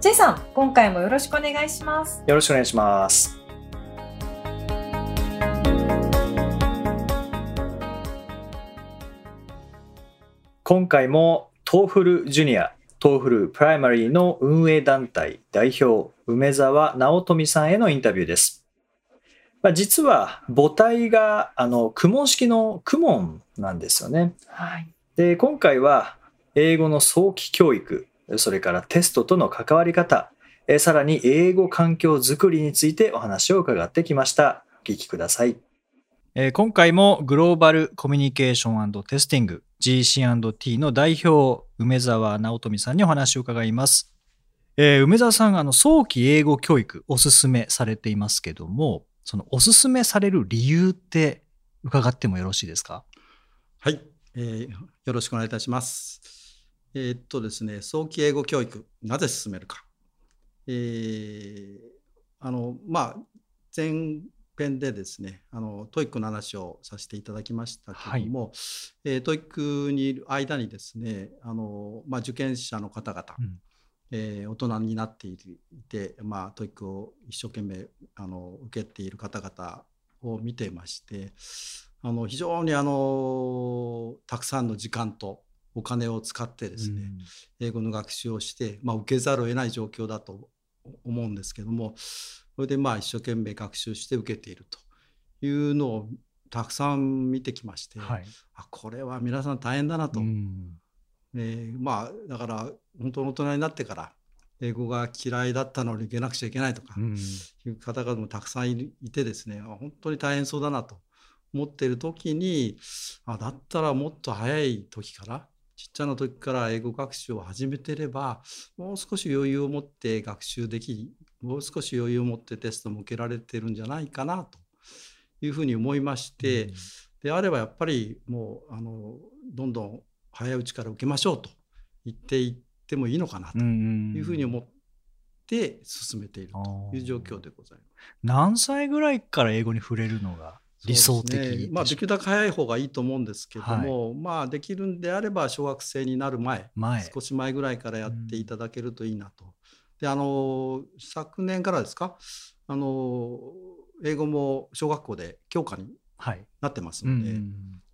J さん、今回もよろしくお願いします。よろしくお願いします今回も TOEFL JuniorTOEFL Primary の運営団体代表梅沢直富さんへのインタビューです。まあ、実は母体があの公文式の公文なんですよね。はい。で今回は英語の早期教育それからテストとの関わり方。えーさらに英語環境づくりについてお話を伺ってきました。お聞きください、えー今回もグローバルコミュニケーションテスティング GC&T の代表梅沢直富さんにお話を伺います、えー梅沢さんあの早期英語教育おすすめされていますけどもそのおすすめされる理由って伺ってもよろしいですか？はい、えーよろしくお願いいたします。えーっとですね、早期英語教育、なぜ進めるか。えーあの、まあ、前編でですね、あの、 TOEICの話をさせていただきましたけども、えー TOEICにいる間にですね、あの、まあ、受験者の方々、うんえー大人になっていて、まあ、 TOEICを一生懸命あの受けている方々を見ていましてあの非常にあのたくさんの時間とお金を使ってですね、英語の学習をして、まあ、受けざるを得ない状況だと思うんですけどもそれでまあ一生懸命学習して受けているというのをたくさん見てきまして、はい、あこれは皆さん大変だなと。うん。えーまあだから本当の大人になってから英語が嫌いだったのに受けなくちゃいけないとかうん。いう方々もたくさんいてですねあ本当に大変そうだなと思っている時にあだったらもっと早い時からちっちゃな時から英語学習を始めてればもう少し余裕を持って学習できもう少し余裕を持ってテストも受けられてるんじゃないかなというふうに思いまして、であればやっぱりもうあのどんどん早いうちから受けましょうと言っていってもいいのかなとんいうふうに思って進めているという状況でございます。何歳ぐらいから英語に触れるのが理想的ですねまあ、できるだけ早い方がいいと思うんですけども、はまあできるんであれば小学生になる前前。少し前ぐらいからやっていただけるといいなと。であの昨年からですか？あの英語も小学校で教科にはい、なってますうんので、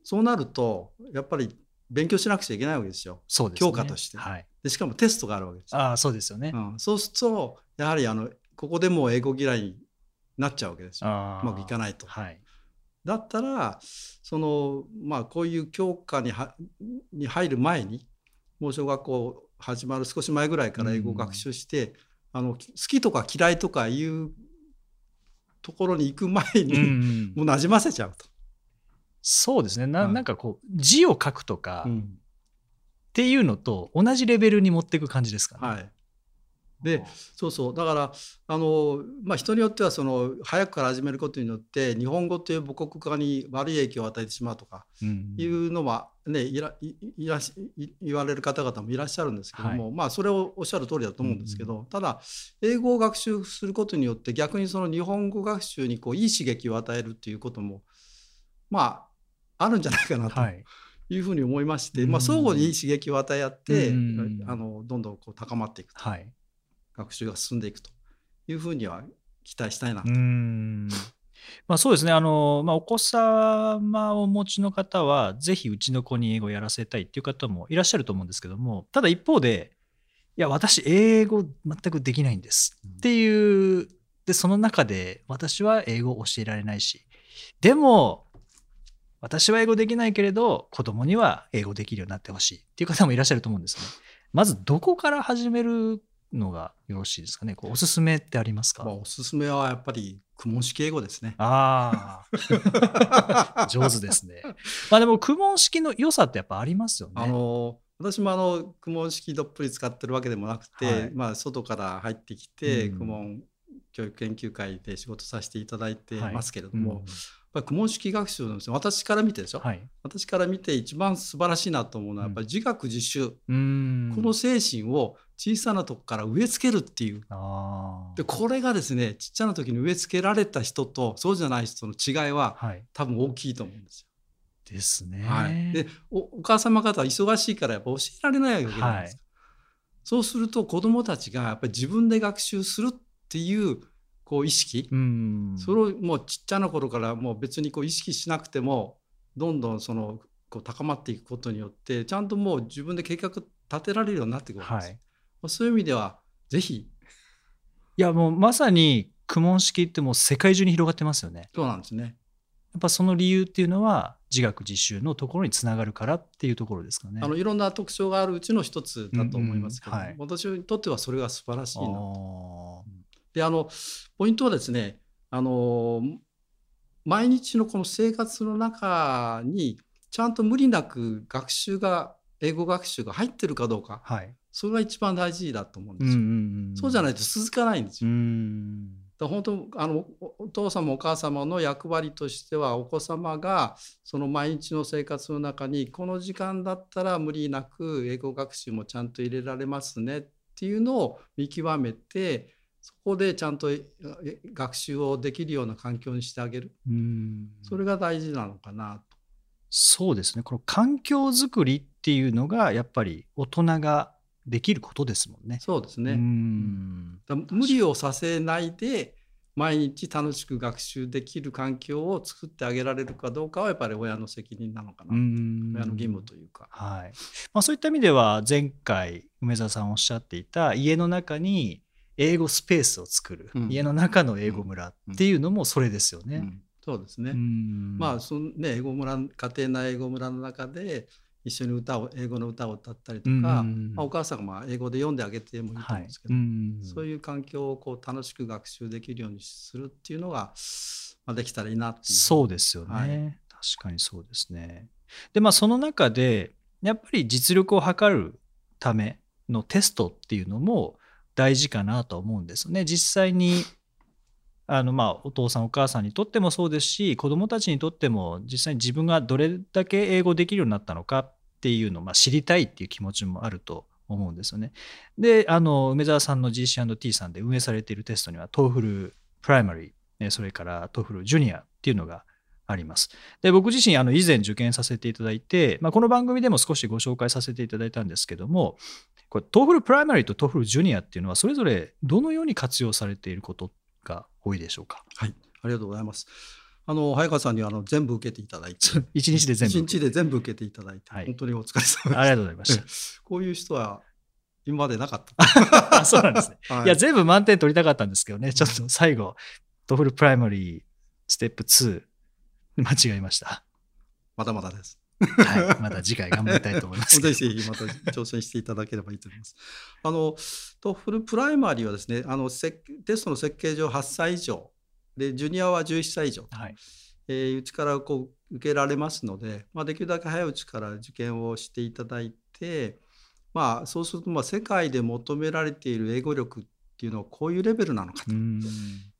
そうなるとやっぱり勉強しなくちゃいけないわけですよ。そうですね。教科として。はい、でしかもテストがあるわけですよ。ああそうですよね、うん、そうするとやはりあのここでもう英語嫌いになっちゃうわけですよ。あ。うまくいかないと。はいだったらそのまあこういう教科にはに入る前にもう小学校始まる少し前ぐらいから英語を学習して、あの好きとか嫌いとかいうところに行く前に、うんもうなじませちゃうと。そうですね。な,、はい。なんかこう字を書くとかっうん。ていうのと同じレベルに持っていく感じですかね、はい、でそうそう。だからあの、まあ、人によってはその早くから始めることによって日本語という母国語に悪い影響を与えてしまうとかうんいうのは、ね、いらいいら言われる方々もいらっしゃるんですけども、まあそれをおっしゃる通りだと思うんですけど、ただ英語を学習することによって逆にその日本語学習にこういい刺激を与えるっていうこともまああるんじゃないかなとはい。いうふうに思いまして、うんまあ、相互にいい刺激を与え合って、うん。あのどんどんこう高まっていくと。はい学習が進んでいくというふうには期待したいなと。うんまあ、そうですねあの、まあ、お子様をお持ちの方はぜひうちの子に英語をやらせたいっていう方もいらっしゃると思うんですけどもただ一方でいや私英語全くできないんですっていうでその中で私は英語を教えられないしでも私は英語できないけれど子供には英語できるようになってほしいっていう方もいらっしゃると思うんですね。まずどこから始めるのがよろしいですかね？こうおすすめってありますか、まあ、おすすめはやっぱり苦問式英語ですね。ああ、上手ですね。まあでも、苦問式の良さってやっぱありますよね。あの私もあの公文式どっぷり使ってるわけでもなくて、はい。まあ、外から入ってきて、うん。公文教育研究会で仕事させていただいてはい。ますけれども、うん。やっぱり公文式学習の私から見てでしょ、はい。私から見て一番素晴らしいなと思うのはうんやっぱり自学自習、うん。この精神を小さなとこから植え付けるっていうでこれがですねちっちゃな時に植え付けられた人とそうじゃない人の違いははい。多分大きいと思うんですですね。よ。はい、でおお母様方は忙しいからやっぱ教えられないわけじゃないですか。そうすると子どもたちがやっぱり自分で学習するっていうこう意識、うん。それをもうちっちゃな頃からもう別にこう意識しなくてもどんどんそのこう高まっていくことによってちゃんともう自分で計画立てられるようになってくるんですよ。はい。まあそういう意味ではぜひいや、もうまさに、苦問式ってもう世界中に広がってますよね。そうなんですね。やっぱその理由っていうのは、自学自習のところにつながるからっていうところですかね。あのいろんな特徴があるうちの一つだと思いますけど、うんうんはい私にとってはそれが素晴らしいな。あーであのポイントはですねあの毎日のこの生活の中にちゃんと無理なく学習が英語学習が入ってるかどうかはい。それが一番大事だと思うんうんですよ。うんそうじゃないと続かないんですうよ。ん。だ本当あのおお父様お母様の役割としてはお子様がその毎日の生活の中にこの時間だったら無理なく英語学習もちゃんと入れられますねっていうのを見極めてそこでちゃんとえ学習をできるような環境にしてあげるうんそれが大事なのかなと。そうですね。この環境づくりっていうのが、やっぱり大人ができることですもんね。うそうですね。んだから無理をさせないで毎日楽しく学習できる環境を作ってあげられるかどうかはやっぱり親の責任なのかな、うん親の義務というか。はいまあ、そういった意味では前回梅沢さんおっしゃっていた家の中に英語スペースを作る、うん家の中の英語村っていうのもそれですよね。うんそうですね。うんまあそのね英語村家庭内英語村の中で一緒に歌を英語の歌を歌ったりとか、うんまあ、お母さんがまあ英語で読んであげてもいいと思はいうんですけど、うんそういう環境をこう楽しく学習できるようにするっていうのが、まあ、できたらいいなっていう。そうですよね、はい確かにそうですね。でまあその中でやっぱり実力を測るためのテストっていうのも大事かなと思うんですよね。実際にあのまあお父さんお母さんにとってもそうですし子どもたちにとっても実際に自分がどれだけ英語できるようになったのかっていうのをまあ知りたいっていう気持ちもあると思うんですよね。であの梅沢さんの GC&T さんで運営されているテストには TOEFL プライマリーそれから TOEFL ジュニアっていうのがあります。で僕自身あの以前受験させていただいて、まあ、この番組でも少しご紹介させていただいたんですけどもこれ TOEFL プライマリーと TOEFL ジュニアっていうのはそれぞれどのように活用されていることが多いでしょうか？はい、ありがとうございます。あの早川さんにはあの全部受けていただいて、一日で全部一日で全部受けていただいて、はい本当にお疲れ様です。ありがとうございました。こういう人は今までなかった。あ そうなんですね。はいいや、全部満点取りたかったんですけどね、ちょっと最後、 TOEFL Primary Step 2、間違えました。まだまだです。はい。また次回頑張りたいと思います。ぜひぜひまた挑戦していただければいいと思います。あの TOEFL Primaryはですね、あの設テストの設計上8歳以上でジュニアは11歳以上、はい。えーうちからこう受けられますので、まあ、できるだけ早いうちから受験をしていただいて、まあ、そうするとまあ世界で求められている英語力っていうのはこういうレベルなのかとうん。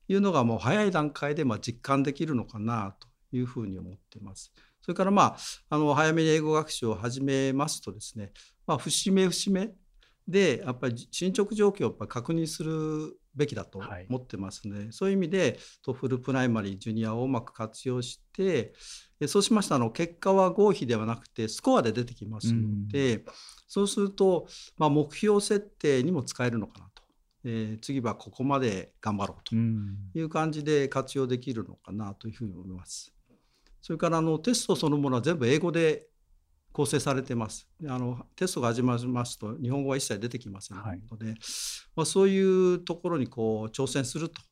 いうのがもう早い段階でまあ実感できるのかなというふうに思っています。それからまああの早めに英語学習を始めますとですね、まあ、節目節目でやっぱり進捗状況をやっぱ確認するべきだとはい思ってますので、そういう意味で TOEFL Primary Junior をうまく活用してえそうしましたの結果は合否ではなくてスコアで出てきますので、そうすると、まあ、目標設定にも使えるのかなと、えー次はここまで頑張ろうとうん。いう感じで活用できるのかなというふうに思います。それからあのテストそのものは全部英語で構成されてます。であのテストが始まりますと日本語は一切出てきませんので、まあ、そういうところにこう挑戦すると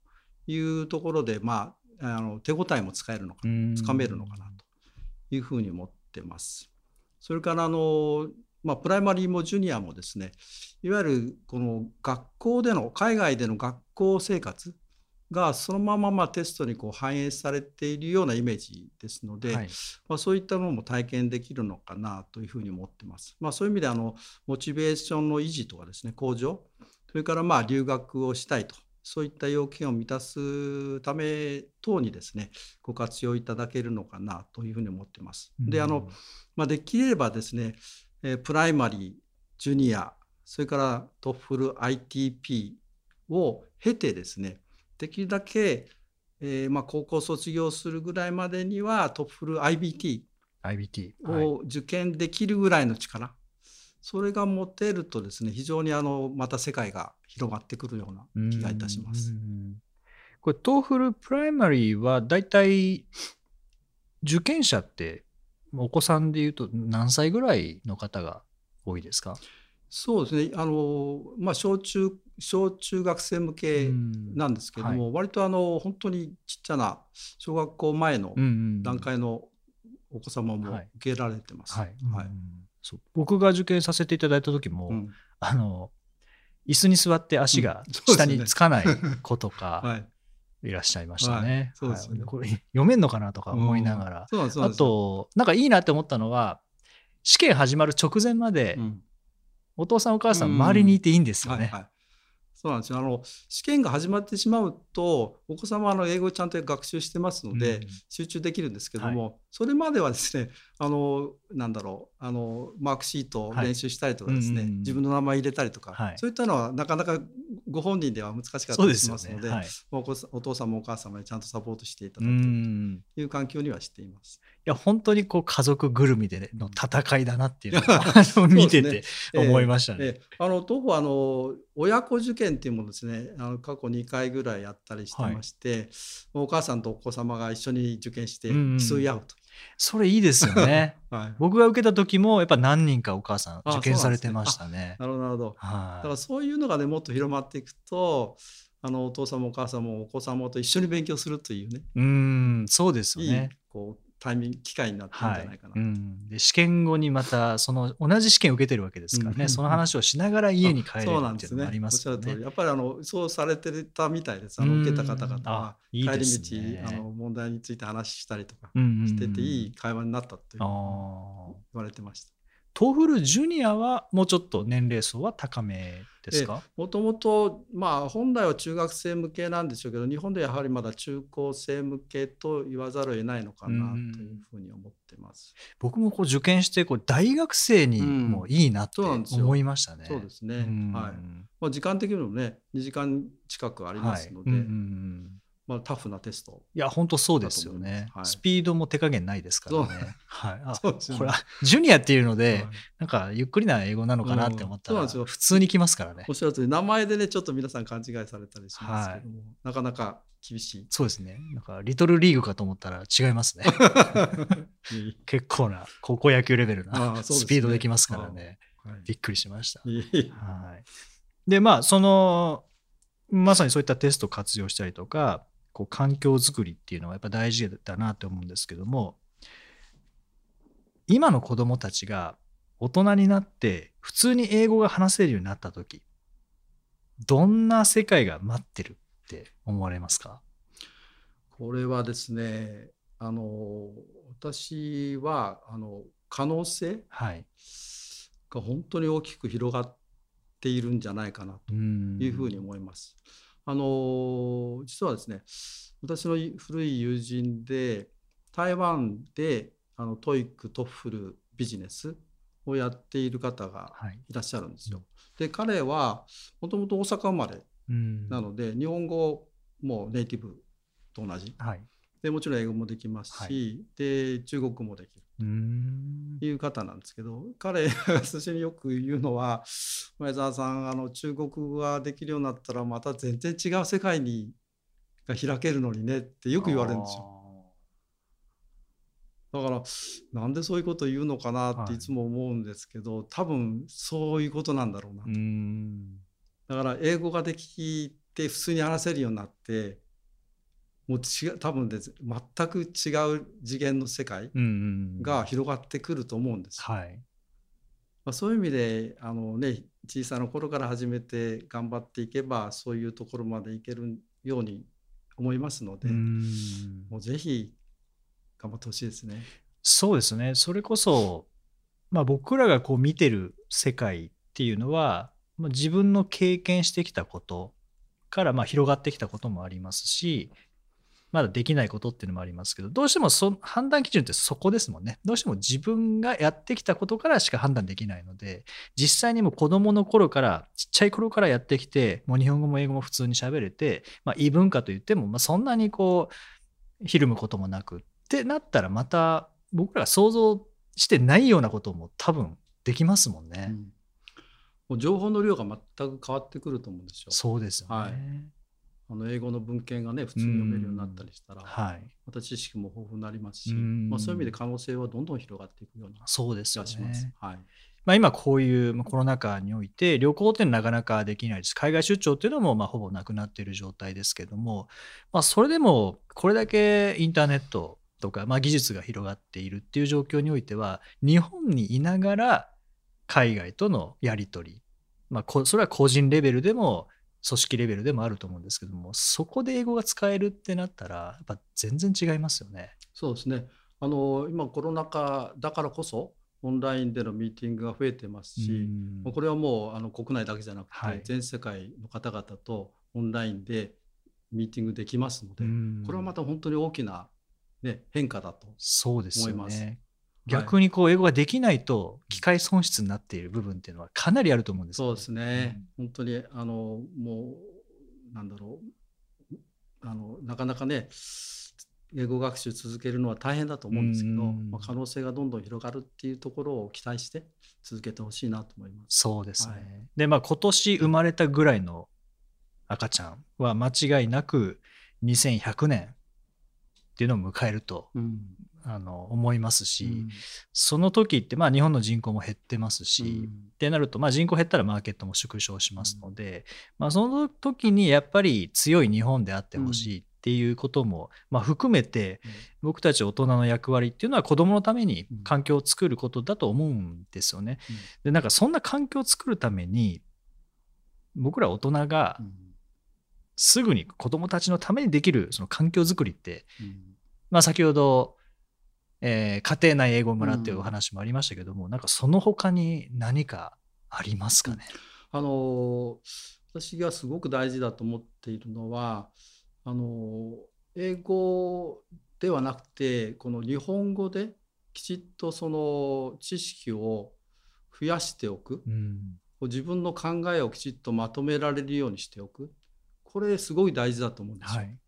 いうところで、まあ、あの手応えも使えるのかうんつかめるのかなというふうに思ってます。それからあの、まあ、プライマリーもジュニアもですねいわゆるこの学校での海外での学校生活がそのまままあテストにこう反映されているようなイメージですので、はいまあ、そういったものも体験できるのかなというふうに思ってます。まあ、そういう意味であのモチベーションの維持とかですね向上それからまあ留学をしたいとそういった要件を満たすため等にですねご活用いただけるのかなというふうに思ってます。であの、まあ、できればですね、えープライマリージュニアそれからトッフル ITP を経てですねできるだけ、えーまあ、高校卒業するぐらいまでにはトッフル IBT を受験できるぐらいの力、それが持てるとですね非常にあのまた世界が広がってくるような気がいたします。う。ん。これ、トーフルプライマリーは大体受験者ってお子さんでいうと何歳ぐらいの方が多いですか？そうですね。あの、まあ、小中小中学生向けなんですけども、割とあの本当にちっちゃな小学校前の段階のお子様もはい。受けられてます。はい。はい。僕が受験させていただいた時も、うん。あの椅子に座って足が下につかない子とか はい。いらっしゃいましたはい。ね。そうですよね。はいこれ読めんのかなとか思いながら。そうなんあと、なんかいいなって思ったのは、試験始まる直前まで、うん。お父さんお母さんうん。周りにいていいんですよね。はいはい、そうなんですよ。あの試験が始まってしまうとお子様はあの英語をちゃんと学習してますので、うん。集中できるんですけども、それまではですねあのなんだろうあのマークシートを練習したりとかですね、はいうんうんうん。自分の名前入れたりとか、はい。そういったのはなかなかご本人では難しかったりしますので。ねはいお子さんお父様お母様にちゃんとサポートしていたうだくんという環境にはしています。いや本当にこう家族ぐるみでの戦いだなっていうのを あの見てて思いましたね。ええあの当方あの親子受験っていうものですねあの過去2回ぐらいやったりしてまして、お母さんとお子様が一緒に受験して競い合うと。それいいですよね。はい、僕が受けた時もやっぱ何人かお母さんあ受験されてましたね。なるほどなるほど。だはいからそういうのがねもっと広まっていくとあのお父様お母様もお子様と一緒に勉強するというねうんそうですよいいね。こうタイミング機会になってるんはいじゃないかな。うん、で試験後にまたその同じ試験を受けてるわけですからね、うん。その話をしながら家に帰れるそうなんっていうのもありまですよねしゃる通り。やっぱりあのそうされてたみたいです。あのうん。受けた方々は帰り道ねあの問題について話したりとかしてていい会話になったというあ言ーわれてました。トーフルジュニアはもうちょっと年齢層は高めですか、もともとまあ本来は中学生向けなんでしょうけど日本でやはりまだ中高生向けと言わざるを得ないのかなうんというふうに思ってます。僕もこう受験してこう大学生にもいいなってそうなんですよ思いましたね。そうですね。うんはい。まあ時間的にもね2時間近くありますので、うんうんまあタフなテスト。いや本当そうですよね、はいスピードも手加減ないですからね。はい、あそうですよねこれジュニアっていうので、はいなんかゆっくりな英語なのかなって思ったら、うんそうなんですよ普通に来ますからねおっ。しゃる通り名前でねちょっと皆さん勘違いされたりしますけども、なかなか厳しい。そうですね。なんかリトルリーグかと思ったら違いますね。結構な高校野球レベルなねスピードできますからね。はいびっくりしました。はい。で、まあ、その、まさにそういったテストを活用したりとか、こう環境づくりっていうのはやっぱ大事だなと思うんですけども、今の子供たちが大人になって普通に英語が話せるようになった時、どんな世界が待ってるって思われますか？これはですねあの私はあの可能性はい。が本当に大きく広がっているんじゃないかなとうんいうふうに思います。あの実はですね私の古い友人で台湾であの TOEIC TOEFLビジネスをやっている方がはい。いらっしゃるんですよ。で彼はもともと大阪生まれうんなので日本語もネイティブと同じはい。でもちろん英語もできますし、はいで中国語もできるいう方なんですけど彼私によく言うのは前澤さんあの中国語ができるようになったらまた全然違う世界にが開けるのにねってよく言われるんですよ。だからなんでそういうこと言うのかなってい。つも思うんですけど、多分そういうことなんだろうなあーうん。だから英語ができて普通に話せるようになってもう違う多分です全く違う次元の世界が広がってくると思うんです。はい。まあ、そういう意味であの、ね、小さな頃から始めて頑張っていけばそういうところまでいけるように思いますので、うんもうぜひ頑張ってほしいですね。そうですね。それこそ、まあ、僕らがこう見てる世界っていうのは、まあ、自分の経験してきたことからまあ広がってきたこともありますし、まだできないことっていうのもありますけど、どうしてもそ判断基準ってそこですもんね。どうしても自分がやってきたことからしか判断できないので、実際にもう子供の頃から、ちっちゃい頃からやってきて、もう日本語も英語も普通に喋れて、まあ、異文化といっても、まあ、そんなにこう、ひるむこともなくってなったら、また僕らが想像してないようなことも多分できますもんね。うんもう情報の量が全く変わってくると思うんですよ。そうですよね。はいあの英語の文献がね普通に読めるようになったりしたら、はい。また知識も豊富になりますし、うんまあ、そういう意味で可能性はどんどん広がっていくような気がします。ね。はいまあ、今こういうまあコロナ禍において旅行ってなかなかできないです。海外出張っていうのもまあほぼなくなっている状態ですけども、まあ、それでもこれだけインターネットとか、まあ、技術が広がっているっていう状況においては日本にいながら海外とのやり取り、まあ、こそれは個人レベルでも組織レベルでもあると思うんですけどもそこで英語が使えるってなったらやっぱ全然違いますよね。そうですねあの今コロナ禍だからこそオンラインでのミーティングが増えてますし、うんこれはもうあの国内だけじゃなくて、はい全世界の方々とオンラインでミーティングできますので、うんこれはまた本当に大きな、ね、変化だと。そうですよ思いますね。逆にこう英語ができないと機械損失になっている部分っていうのはかなりあると思うんですよそうですね、本当にあのもうなんだろうあのなかなかね英語学習続けるのは大変だと思うんですけど、うんまあ、可能性がどんどん広がるっていうところを期待して続けてほしいなと思います。そうですね。はいで、まあ今年生まれたぐらいの赤ちゃんは間違いなく2100年っていうのを迎えるとうんあの思いますし、うん。その時ってまあ日本の人口も減ってますし、うん。ってなると、まあ、人口減ったらマーケットも縮小しますので、まあ、その時にやっぱり強い日本であってほしいっていうことも、まあ、含めて僕たち大人の役割っていうのは子どものために環境を作ることだと思うんですよね。うん。でなんかそんな環境を作るために僕ら大人がうん。すぐに子どもたちのためにできるその環境づくりって、うん。まあ、先ほど、えー家庭内英語村っていうお話もありましたけども、なんかその他に何かありますかね？あの私がすごく大事だと思っているのはあの英語ではなくてこの日本語できちっとその知識を増やしておく。うん。自分の考えをきちっとまとめられるようにしておく。これすごい大事だと思うんですよ。はい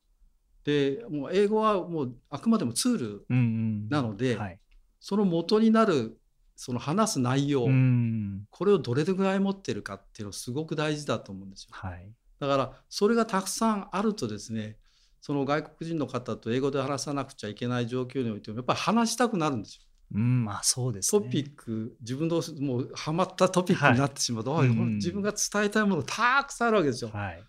でもう英語はもうあくまでもツールうんうんなのではいその元になるその話す内容、うんこれをどれぐらい持ってるかっていうのすごく大事だと思うんですよ。はいだからそれがたくさんあるとですねその外国人の方と英語で話さなくちゃいけない状況においてもやっぱり話したくなるんですよ。うんまあそうですね。トピック自分のもうハマったトピックになってしまうと、はい自分が伝えたいものたくさんあるわけですよ。はい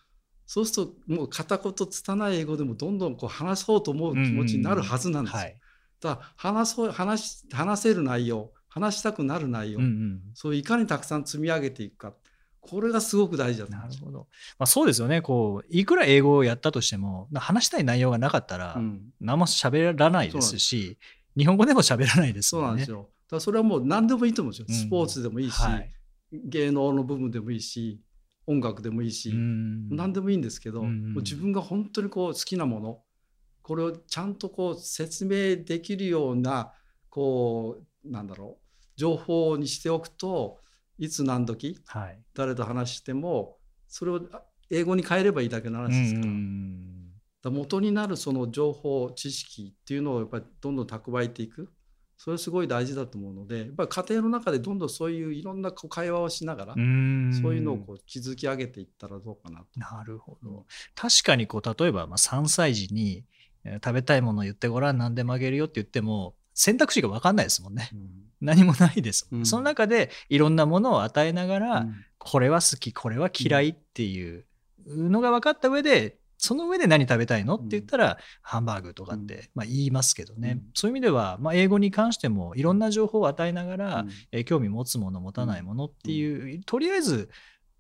そうするともう片言拙い英語でもどんどんこう話そうと思う気持ちになるはずなんですよ。はいだから話そう話し話せる内容話したくなる内容、うんうんそういかにたくさん積み上げていくかこれがすごく大事だと。なるほど。まあ、そうですよね。こう、いくら英語をやったとしても、な話したい内容がなかったら、うん何も喋らないですし、日本語でも喋らないですもね。そうなんんですよ。だからそれはもう何でもいいと思うんですよ。うんスポーツでもいいし、はい芸能の部分でもいいし、音楽でもいいし、うん。何でもいいんですけど、自分が本当にこう好きなもの、これをちゃんとこう説明できるような、こう、なんだろう、情報にしておくといつ何時はい。誰と話してもそれをあ英語に変えればいいだけの話ですから,、うん。元になるその情報知識っていうのをやっぱりどんどん蓄えていくそれすごい大事だと思うのでやっぱり家庭の中でどんどんそういういろんなこう会話をしながら、うんそういうのをこう築き上げていったらどうかなと。なるほど。確かにこう例えばまあ3歳児にえー食べたいもの言ってごらん何でもあげるよって言っても選択肢が分かんないですもんね。うん何もないですもん、うんその中でいろんなものを与えながら、うんこれは好きこれは嫌いっていうのが分かった上でその上で何食べたいの？って言ったら、ハンバーグとかって、うん。まあ、言いますけどね、うん。そういう意味では、まあ、英語に関してもいろんな情報を与えながら、うん。えー興味持つもの持たないものっていう、とりあえず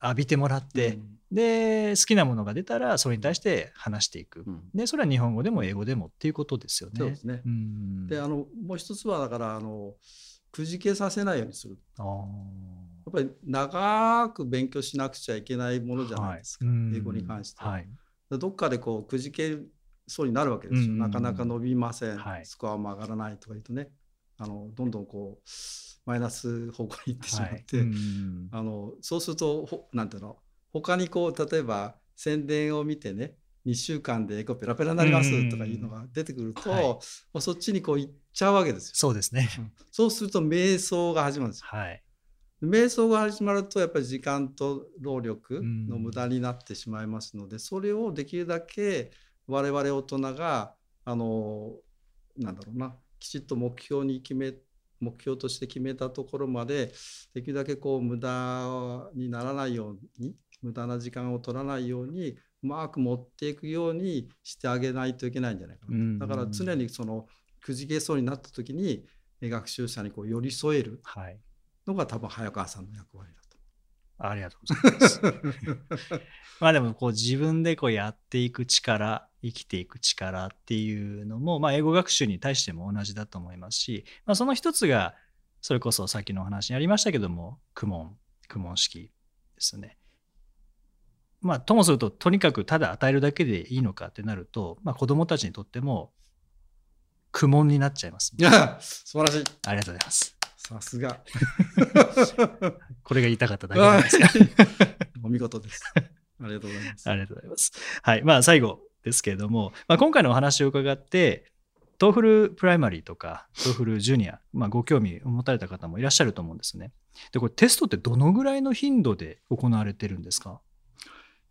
浴びてもらって、で好きなものが出たらそれに対して話していく、うん。でそれは日本語でも英語でもっていうことですよね。そうですね。うん。であのもう一つはだからあのくじけさせないようにする。あー。やっぱり長く勉強しなくちゃいけないものじゃないですか、はい。うん。英語に関しては。はいどっかでこうくじけそうになるわけですよ、うんなかなか伸びません、はい。スコアも上がらないとか言うとね。あのどんどんこうマイナス方向に行ってしまって、はい。うんあのそうするとほなんていうの？他にこう例えば宣伝を見てね2週間で英語ペラペラになりますとかいうのが出てくると、はい。もうそっちにこう行っちゃうわけですよ。そうですね。そうすると瞑想が始まるんですよ。はい。瞑想が始まるとやっぱり時間と労力の無駄になってしまいますので、それをできるだけ我々大人があのなんだろうなきちっと目標に決め目標として決めたところまでできるだけこう無駄にならないように無駄な時間を取らないようにうまく持っていくようにしてあげないといけないんじゃないかな、うんだから常にそのくじけそうになった時に学習者にこう寄り添える。はい。のが多分早川さんの役割だと。ありがとうございます。まあでもこう自分でこうやっていく力、生きていく力っていうのも、まあ、英語学習に対しても同じだと思いますし、まあ、その一つがそれこそさっきのお話にありましたけども、苦問、公文式ですね。まあ、ともすると、とにかくただ与えるだけでいいのかってなると、まあ、子供たちにとっても苦悶になっちゃいます。い や素晴らしい。ありがとうございます。さすが。これが言いたかっただけなんですが。お見事です。ありがとうございます。ありがとうございます。はい。まあ、最後ですけれども、まあ、今回のお話を伺って、 TOEFL Primary とか、 TOEFL Junior、まあ、ご興味を持たれた方もいらっしゃると思うんですね。で、これテストってどのぐらいの頻度で行われてるんですか？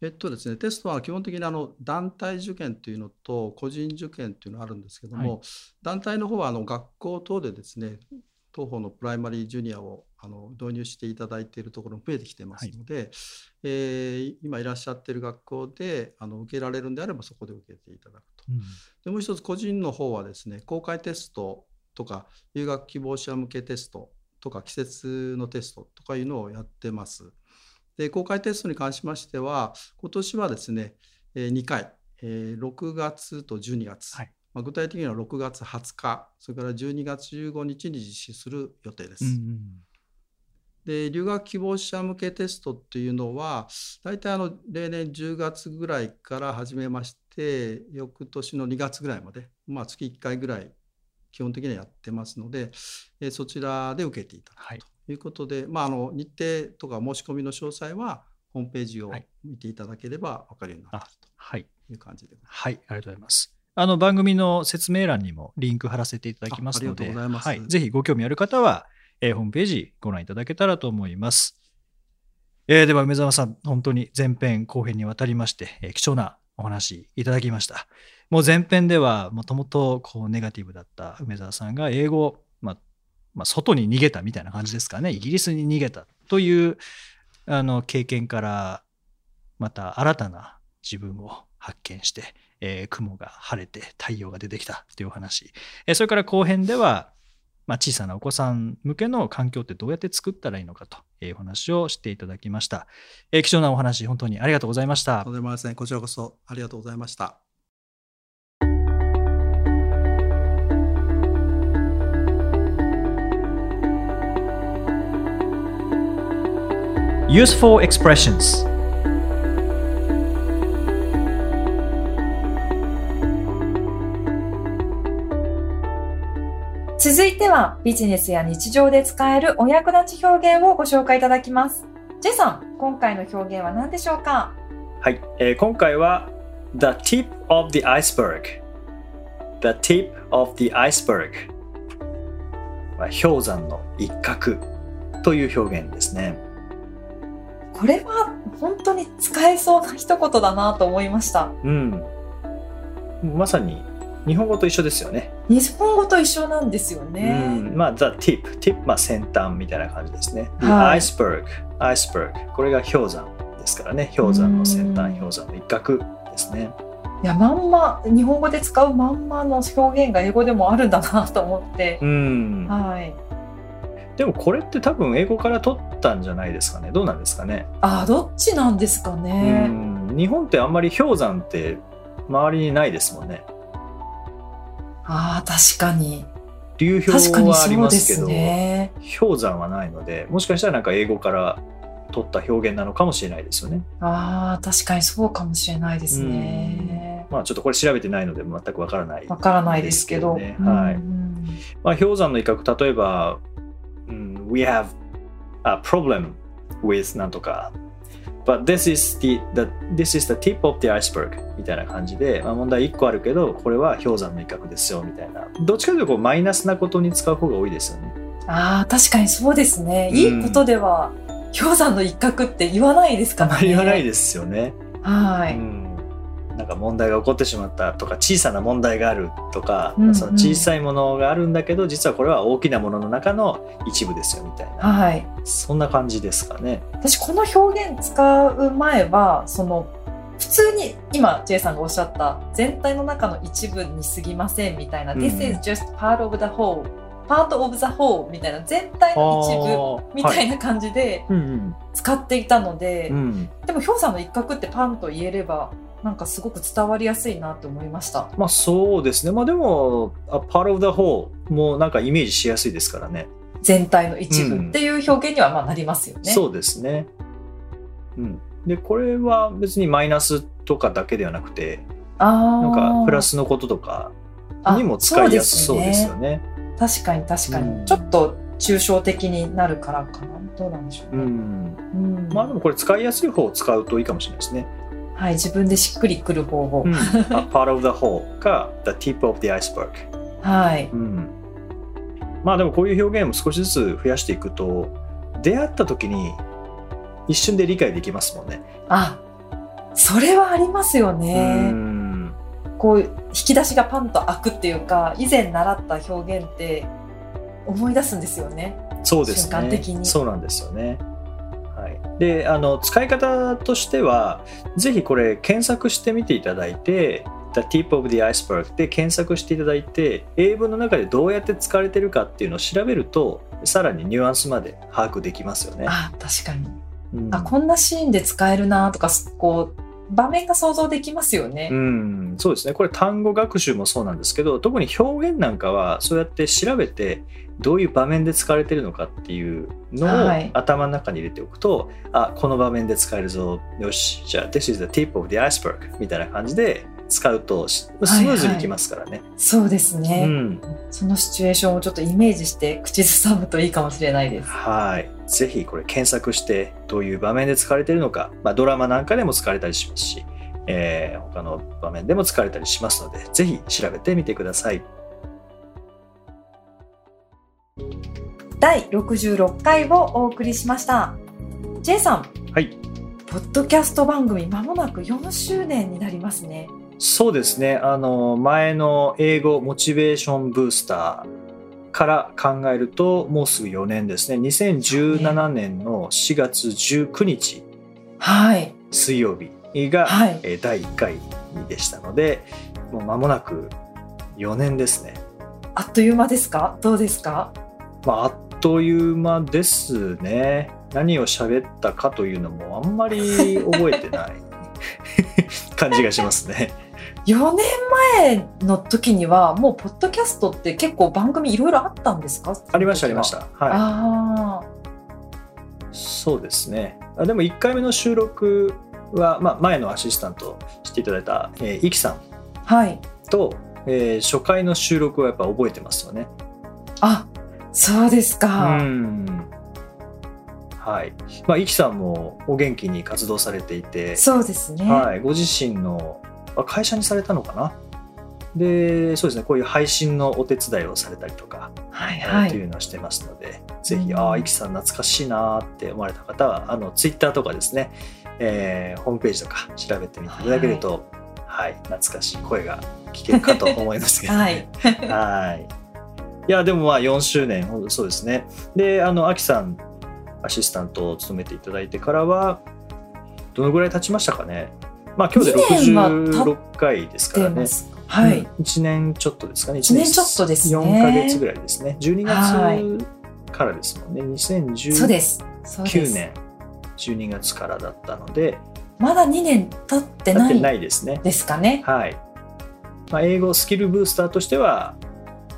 えっとですね、テストは基本的にあの団体受験というのと個人受験というのがあるんですけども、は団体の方はあの学校等でですね、当方のプライマリージュニアをあの導入していただいているところも増えてきてますので、えー今いらっしゃっている学校であの受けられるんであればそこで受けていただくと。でもう一つ個人の方はですね公開テストとか留学希望者向けテストとか季節のテストとかいうのをやってます。で公開テストに関しましては今年はですねえー2回、えー6月と12月、はいまあ、具体的には6月20日それから12月15日に実施する予定です。うんで留学希望者向けテストっていうのは大体あの例年10月ぐらいから始めまして翌年の2月ぐらいまで、まあ、月1回ぐらい基本的にはやってますので、えーそちらで受けていただはいくということで、まあ、あの日程とか申し込みの詳細はホームページをはい見ていただければ分かるようになっているはい。という感じでございます。はい。ありがとうございます。あの番組の説明欄にもリンク貼らせていただきますので、いぜひご興味ある方は、えーホームページご覧いただけたらと思います。えーでは梅澤さん、本当に前編後編にわたりまして、えー貴重なお話いただきました。もう前編ではもともとこうネガティブだった梅澤さんが英語、まあまあ、外に逃げたみたいな感じですかね、イギリスに逃げたというあの経験から、また新たな自分を発見して、えー雲が晴れて太陽が出てきたというお話、えーそれから後編では、まあ、小さなお子さん向けの環境ってどうやって作ったらいいのかというお話をしていただきました。えー貴重なお話、本当にありがとうございましたとん。でもありませんこちらこそありがとうございました。Useful expressions 続いてはビジネスや日常で使えるお役立ち表現をご紹介いただきます。ジェイさん、今回の表現は何でしょうか？はい、えー今回は The tip of the iceberg The tip of the iceberg まあ氷山の一角という表現ですね。これは本当に使えそうな一言だなと思いました。うん。まさに日本語と一緒ですよね。日本語と一緒なんですよね。うん、まあ、The tip、tip、まあ、先端みたいな感じですね。はい iceberg、iceberg、これが氷山ですからね。氷山の先端、うん氷山の一角ですね。いや、まんま、日本語で使うまんまの表現が英語でもあるんだなと思って。うん。はい。でもこれって多分英語から取ったんじゃないですかねどうなんですかね、あどっちなんですかうね。ん日本ってあんまり氷山って周りにないですもんねああ確かに。流確か氷はあにそうですりますけどね。氷山はないのでもしかしたらなんか英語から取った表現なのかもしれないですよね。ああ確かにそうかもしれないですね。まあちょっとこれ調べてないので全くわからないわからないですけど。ねはい。まあ、氷山の威嚇例えば、うん、We have a problem with なんとか But this is the, the, this is the tip of the iceberg みたいな感じで、まあ、問題1個あるけどこれは氷山の威嚇ですよみたいなどっちかというとこうマイナスなことに使う方が多いですよねああ確かにそうですね。うんいいことでは氷山の一角って言わないですかね。言わないですよね、はい。うん、なんか問題が起こってしまったとか小さな問題があるとか、うんうん。その小さいものがあるんだけど実はこれは大きなものの中の一部ですよみたいな。はい。そんな感じですかね。私この表現使う前はその普通に今 J さんがおっしゃった全体の中の一部に過ぎませんみたいな、うん This is just part of the whole part of the whole みたいな全体の一部みたいな、な感じでうん使っていたので、うん。うんでも氷山の一角ってパンと言えればなんかすごく伝わりやすいなと思いました。まあそうですね。まあでも、a part of the whole もなんかイメージしやすいですからね。全体の一うん部っていう表現にはまあなりますよね。そうですね。うん。で、これは別にマイナスとかだけではなくて、あなんかープラスのこととかあにも使いやすそうですよね。確かに確かに、うんちょっと抽象的になるからかなどうなんでしょううね、ん。うんまあでもこれ使いやすい方を使うといいかもしれないですね。はい自分でしっくりくる方法、うん。a part of the whole か the tip of the iceberg。はいうん、まあでもこういう表現も少しずつ増やしていくと出会った時に一瞬で理解できますもんね。あそれはありますようね、んこう引き出しがパンと開くっていうか以前習った表現って思い出すんですよねそうです瞬間ね的にそうなんですよね。はい、であの使い方としてはぜひこれ検索してみていただいて「The tip of the iceberg」で検索していただいて英文の中でどうやって使われてるかっていうのを調べるとさらにニュアンスまで把握できますよね。あ確かに、うん。あこんなシーンで使えるなとかこう場面が想像できますよね、うん、そうですね。これ単語学習もそうなんですけど、特に表現なんかはそうやって調べてどういう場面で使われてるのかっていうのをはい頭の中に入れておくと、あ、この場面で使えるぞ。よし、じゃあ This is the tip of the iceberg みたいな感じで使うとススムーズにいきますからね。そうですね、うん、そのシチュエーションをちょっとイメージして口ずさむといいかもしれないですはい。ぜひこれ検索してどういう場面で使われてるのか、まあ、ドラマなんかでも使われたりしますし、えー他の場面でも使われたりしますので、ぜひ調べてみてください。第66回をお送りしました J さんはい。ポッドキャスト番組まもなく4周年になりますねそうですね。あの、前の英語モチベーションブースターから考えると、もうすぐ4年ですね。2017年の4月19日はい水曜日が、はいえー第1回でしたので、もう間もなく4年ですね。あっという間ですか？どうですか？まあ、あっという間ですね。何を喋ったかというのもあんまり覚えてない感じがしますね。4年前の時にはもうポッドキャストって結構番組いろいろあったんですか？ありました、ありまし。た。はい。あそうですね。あでも1回目の収録は、まあ、前のアシスタントしていただいた、えー、イキさんあはいと、えー初回の収録はやっぱ覚えてますよね。あそうですうか、ん。はい。まあ、イキさんもお元気に活動されていて、そうですね、はい、ご自身のあ会社にされたのかな？で、そうですね、こういう配信のお手伝いをされたりとか、はいはいえーというのをしてますので、ぜひ、うんああ、イキさん懐かしいなーって思われた方は、あの、ツイッターとかですね、えーホームページとか調べてみていただけると、はい、懐かしい声が聞けるかと思いますけど、はいはい。いや、でもまあ4周年、そうですね。で、あの、アキさん、アシスタントを務めていただいてからは、どのぐらい経ちましたかね？まあ今日で二年は経66回ですからねはい、1年ちょっとですかね。一年ちょっとですね4ヶ月ぐらいですね。12はい月からですもんね。そうです。そうで2019す。年12月からだったので、まだ2年経ってないないですね。ですかね。はい。まあ、英語スキルブースターとしては、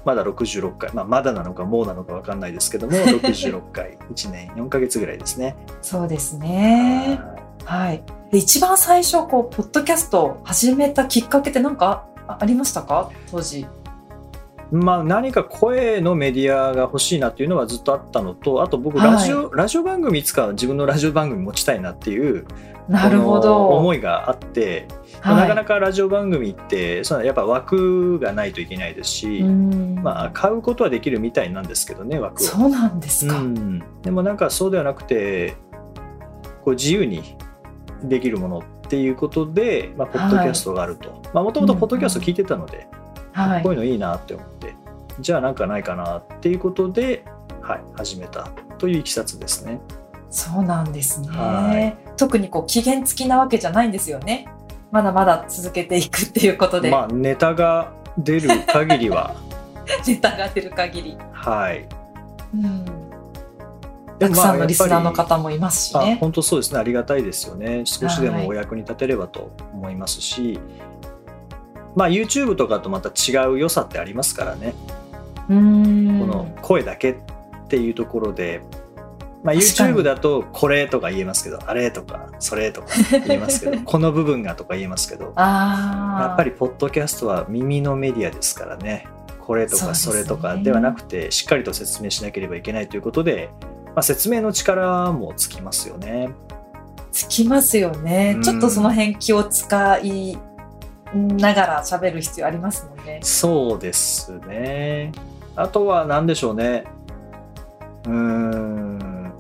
まだ66回、まあ、まだなのかもうなのか分かんないですけども、66回、1年4ヶ月ぐらいですね。そうですね。はいはい。で一番最初こうポッドキャストを始めたきっかけって何かあありましたか？当時。まあ、何か声のメディアが欲しいなっていうのはずっとあったのとあと僕ラジオ、ラジオ番組いつか自分のラジオ番組持ちたいなっていうなるほど。思いがあって、まあはいなかなかラジオ番組ってそのやっぱ枠がないといけないですし、うんまあ、買うことはできるみたいなんですけどね枠を。そうなんですか。うん、でもなんかそうではなくてこう自由にできるものっていうことで、まあ、ポッドキャストがあると。もともとポッドキャスト聞いてたので、はい。こういうのいいなって思って。じゃあなんかないかなっていうことで、はい、始めたといういきさつですね。そうなんですね。はい。特にこう期限付きなわけじゃないんですよね。まだまだ続けていくっていうことで、まあネタが出る限りは。ネタが出る限り、はい。うん、たくさんのリスナーの方もいますしあね。本当そうですね。ありがたいですよね。少しではい。もお役に立てればと思いますし、まあ YouTube とかとまた違う良さってありますからね、うん。この声だけっていうところで、まあ、YouTube だとこれとか言えますけどあれとかそれとか言えますけど この部分がとか言えますけど。やっぱりポッドキャストは耳のメディアですからね。これとかそれとかではなくてしっかりと説明しなければいけないということで、まあ、説明の力もつきますよね。つきますよね、うんちょっとその辺気を使いながら喋る必要ありますもんね。そうですね。あとは何でしょうね。うーん。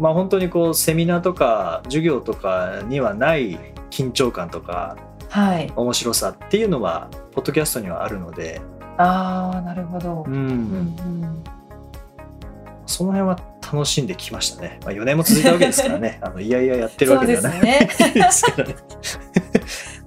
まあ本当にこうセミナーとか授業とかにはない緊張感とかはい。面白さっていうのはポッドキャストにはあるので、ああ、なるほどう。うんん、うん。その辺は楽しんできましたね。まあ4年も続いたわけですからね。あのいやいややってるわけではないそう ですからね。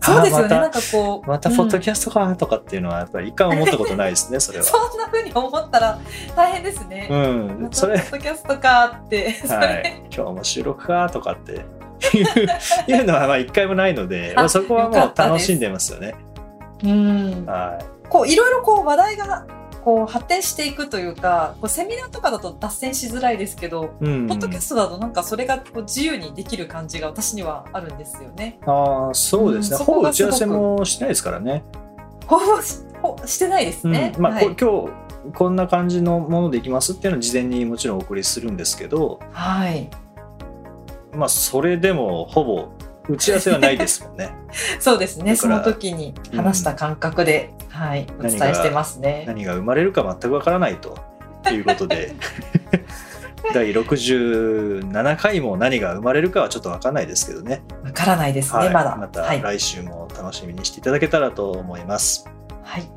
そうですよね。なんかこう。またポッドャキャストかとかっていうのはやっぱり一回も思ったことないですね、それは。そんな風に思ったら 大変ですね。うんそれポッドキャストかって、はい、今日も収録かとかっていういうのはまあ一回もないので、あまあ、そこはもう楽しんでますよね。うん。はこういろいろこう話題がこう発展していくというか、こうセミナーとかだと脱線しづらいですけど、い。うんポッドキャストだとなんかそれがこう自由にできる感じが私にはあるんですよね。ああそうですね、うんそほぼ打ち合わせもしないですからね。ほぼしほしてないですね。うんまあはい、こ今日こんな感じのものでいきますっていうのを事前にもちろんお送りするんですけど、はい。まあ、それでもほぼ打ち合わせはないですもんね。そうですね。その時に話した感覚で、はい、お伝えしてますね。何が生まれるか全くわからないということで 第67回も何が生まれるかはちょっとわからないですけどね。わからないですね、はい、まだ。またはい。来週も楽しみにしていただけたらと思います。はい。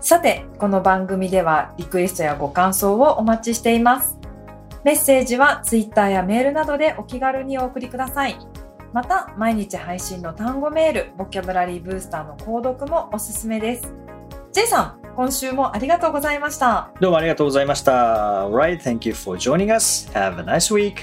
さて、この番組ではリクエストやご感想をお待ちしています。メッセージはツイッターやメールなどでお気軽にお送りください。また、毎日配信の単語メール、ボキャブラリーブースターの購読もおすすめです。J さん、今週もありがとうございました。どうもありがとうございました。Alright, thank you for joining us. Have a nice week.